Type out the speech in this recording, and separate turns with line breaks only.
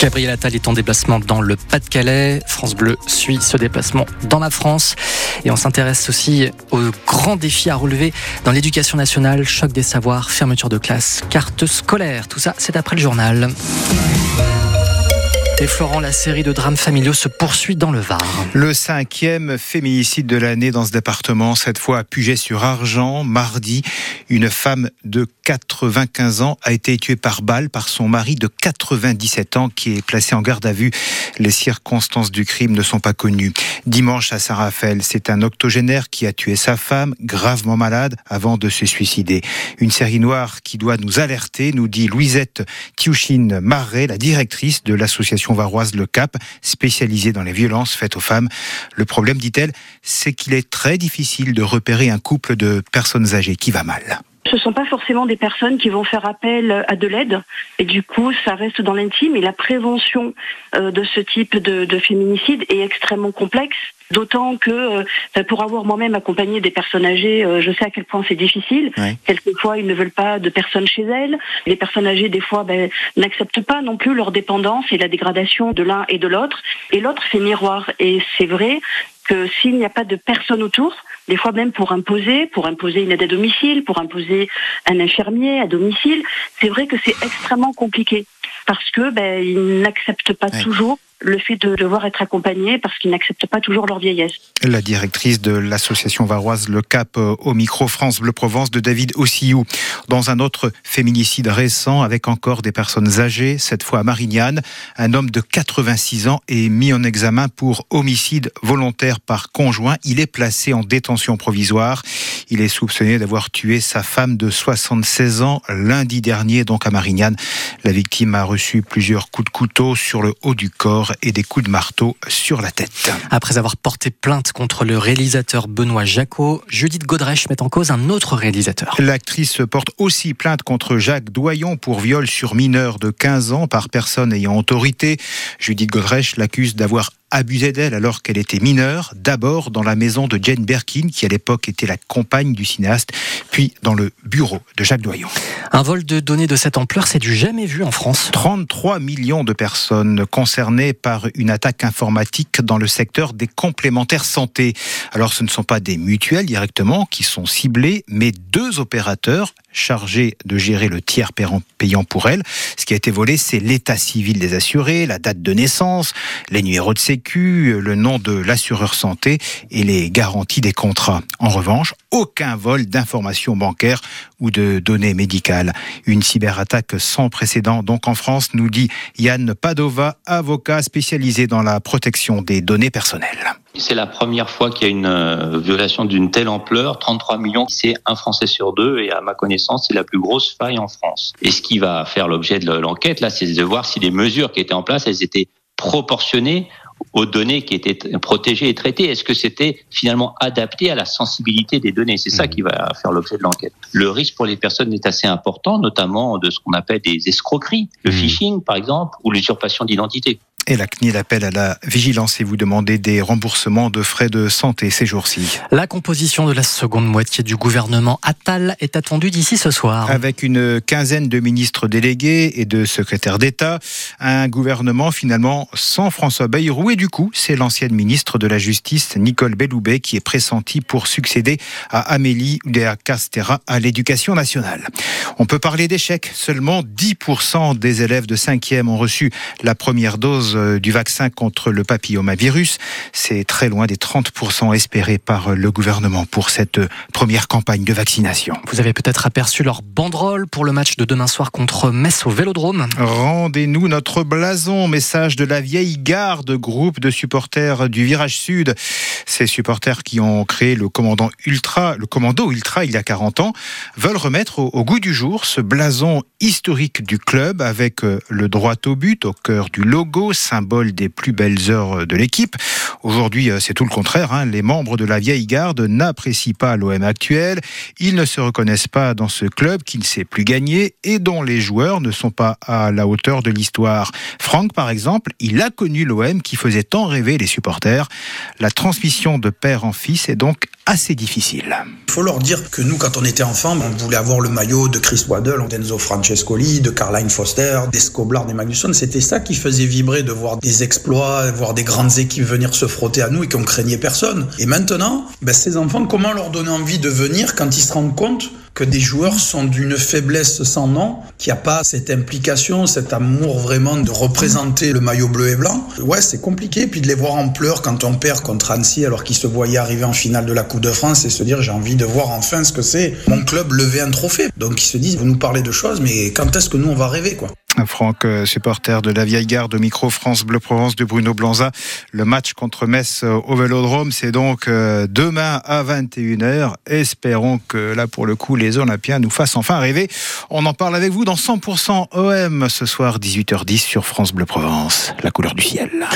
Gabriel Attal est en déplacement dans le Pas-de-Calais. France Bleu suit ce déplacement dans la France. Et on s'intéresse aussi aux grands défis à relever dans l'éducation nationale, choc des savoirs, fermeture de classe, carte scolaire. Tout ça, c'est après le journal. Et la série de drames familiaux se poursuit dans le Var.
Le cinquième féminicide de l'année dans ce département, cette fois à Puget-sur-Argent. Mardi, une femme de 95 ans a été tuée par balle par son mari de 97 ans qui est placé en garde à vue. Les circonstances du crime ne sont pas connues. Dimanche à Saint-Raphaël, c'est un octogénaire qui a tué sa femme, gravement malade, avant de se suicider. Une série noire qui doit nous alerter, nous dit Louisette Tiouchine Marais, la directrice de l'association varoise Le Cap, spécialisée dans les violences faites aux femmes. Le problème, dit-elle, c'est qu'il est très difficile de repérer un couple de personnes âgées qui va mal.
Ce ne sont pas forcément des personnes qui vont faire appel à de l'aide et du coup ça reste dans l'intime et la prévention euh, de ce type de, féminicide est extrêmement complexe. D'autant que euh, pour avoir moi-même accompagné des personnes âgées, euh, je sais à quel point c'est difficile. Quelquefois, ils ne veulent pas de personnes chez elles. Les personnes âgées, des fois, ben, n'acceptent pas non plus leur dépendance et la dégradation de l'un et de l'autre. Et l'autre fait miroir. Et c'est vrai que s'il n'y a pas de personne autour, des fois même pour imposer, pour imposer une aide à domicile, pour imposer un infirmier à domicile, c'est vrai que c'est extrêmement compliqué parce que ben, ils n'acceptent pas toujours le fait de devoir être accompagné parce qu'ils n'acceptent pas toujours leur vieillesse.
La directrice de l'association varoise Le Cap euh, au micro France Bleu Provence de David Ossiou. Dans un autre féminicide récent avec encore des personnes âgées, cette fois à Marignane, un homme de 86 ans est mis en examen pour homicide volontaire par conjoint. Il est placé en détention provisoire. Il est soupçonné d'avoir tué sa femme de 76 ans lundi dernier, donc à Marignane. La victime a reçu plusieurs coups de couteau sur le haut du corps et des coups de marteau sur la tête.
Après avoir porté plainte contre le réalisateur Benoît Jacot, Judith Godrèche met en cause un autre réalisateur.
L'actrice porte aussi plainte contre Jacques Doyon pour viol sur mineur de 15 ans par personne ayant autorité. Judith Godrèche l'accuse d'avoir abusé d'elle alors qu'elle était mineure, d'abord dans la maison de Jane Birkin, qui à l'époque était la compagne du cinéaste, puis dans le bureau de Jacques Doyon.
Un vol de données de cette ampleur, c'est du jamais vu en France.
33 millions de personnes concernées par une attaque informatique dans le secteur des complémentaires santé. Alors ce ne sont pas des mutuelles directement qui sont ciblées, mais deux opérateurs chargés de gérer le tiers payant pour elles. Ce qui a été volé, c'est l'état civil des assurés, la date de naissance, les numéros de sécurité le nom de l'assureur santé et les garanties des contrats. En revanche, aucun vol d'informations bancaires ou de données médicales. Une cyberattaque sans précédent donc en France, nous dit Yann Padova, avocat spécialisé dans la protection des données personnelles.
C'est la première fois qu'il y a une euh, violation d'une telle ampleur. 33 millions, c'est un Français sur deux et à ma connaissance, c'est la plus grosse faille en France. Et ce qui va faire l'objet de l'enquête, là, c'est de voir si les mesures qui étaient en place, elles étaient proportionnées aux données qui étaient protégées et traitées Est-ce que c'était finalement adapté à la sensibilité des données? C'est ça mmh. qui va faire l'objet de l'enquête. Le risque pour les personnes est assez important, notamment de ce qu'on appelle des escroqueries, le mmh. phishing par exemple, ou l'usurpation d'identité.
Et la CNIL appelle à la vigilance et vous demandez des remboursements de frais de santé ces jours-ci.
La composition de la seconde moitié du gouvernement Attal est attendue d'ici ce soir.
Avec une quinzaine de ministres délégués et de secrétaires d'État, un gouvernement finalement sans François Bayrou et du coup c'est l'ancienne ministre de la Justice Nicole Belloubet qui est pressentie pour succéder à Amélie Oudéa Castera à l'éducation nationale. On peut parler d'échec. Seulement 10% des élèves de 5e ont reçu la première dose du vaccin contre le papillomavirus. C'est très loin des 30% espérés par le gouvernement pour cette première campagne de vaccination.
Vous avez peut-être aperçu leur banderole pour le match de demain soir contre Metz au Vélodrome.
Rendez-nous notre blason, message de la vieille garde, groupe de supporters du Virage Sud. Ces supporters qui ont créé le commandant ultra, le commando ultra il y a 40 ans, veulent remettre au, au goût du jour ce blason historique du club avec euh, le droit au but au cœur du logo, symbole des plus belles heures de l'équipe. Aujourd'hui, euh, c'est tout le contraire. Hein. Les membres de la vieille garde n'apprécient pas l'OM actuel. Ils ne se reconnaissent pas dans ce club qui ne sait plus gagner et dont les joueurs ne sont pas à la hauteur de l'histoire. Franck, par exemple, il a connu l'OM qui faisait tant rêver les supporters. La transmission de père en fils est donc assez difficile.
Il faut leur dire que nous, quand on était enfants, on voulait avoir le maillot de Chris Waddle, d'Enzo Francescoli, de Caroline Foster, des Scoblar, des Magnusson. C'était ça qui faisait vibrer de voir des exploits, voir des grandes équipes venir se frotter à nous et qu'on craignait personne. Et maintenant, ben, ces enfants, comment leur donner envie de venir quand ils se rendent compte que des joueurs sont d'une faiblesse sans nom, qu'il n'y a pas cette implication, cet amour vraiment de représenter le maillot bleu et blanc. Ouais, c'est compliqué. Puis de les voir en pleurs quand on perd contre Annecy alors qu'ils se voyaient arriver en finale de la Coupe de France et se dire j'ai envie de voir enfin ce que c'est mon club lever un trophée. Donc ils se disent vous nous parlez de choses, mais quand est-ce que nous on va rêver quoi?
Franck, euh, supporter de la vieille garde au micro France Bleu Provence de Bruno Blanza. Le match contre Metz euh, au Vélodrome, c'est donc euh, demain à 21h. Espérons que là, pour le coup, les Olympiens nous fassent enfin rêver. On en parle avec vous dans 100% OM ce soir, 18h10 sur France Bleu Provence, la couleur du ciel.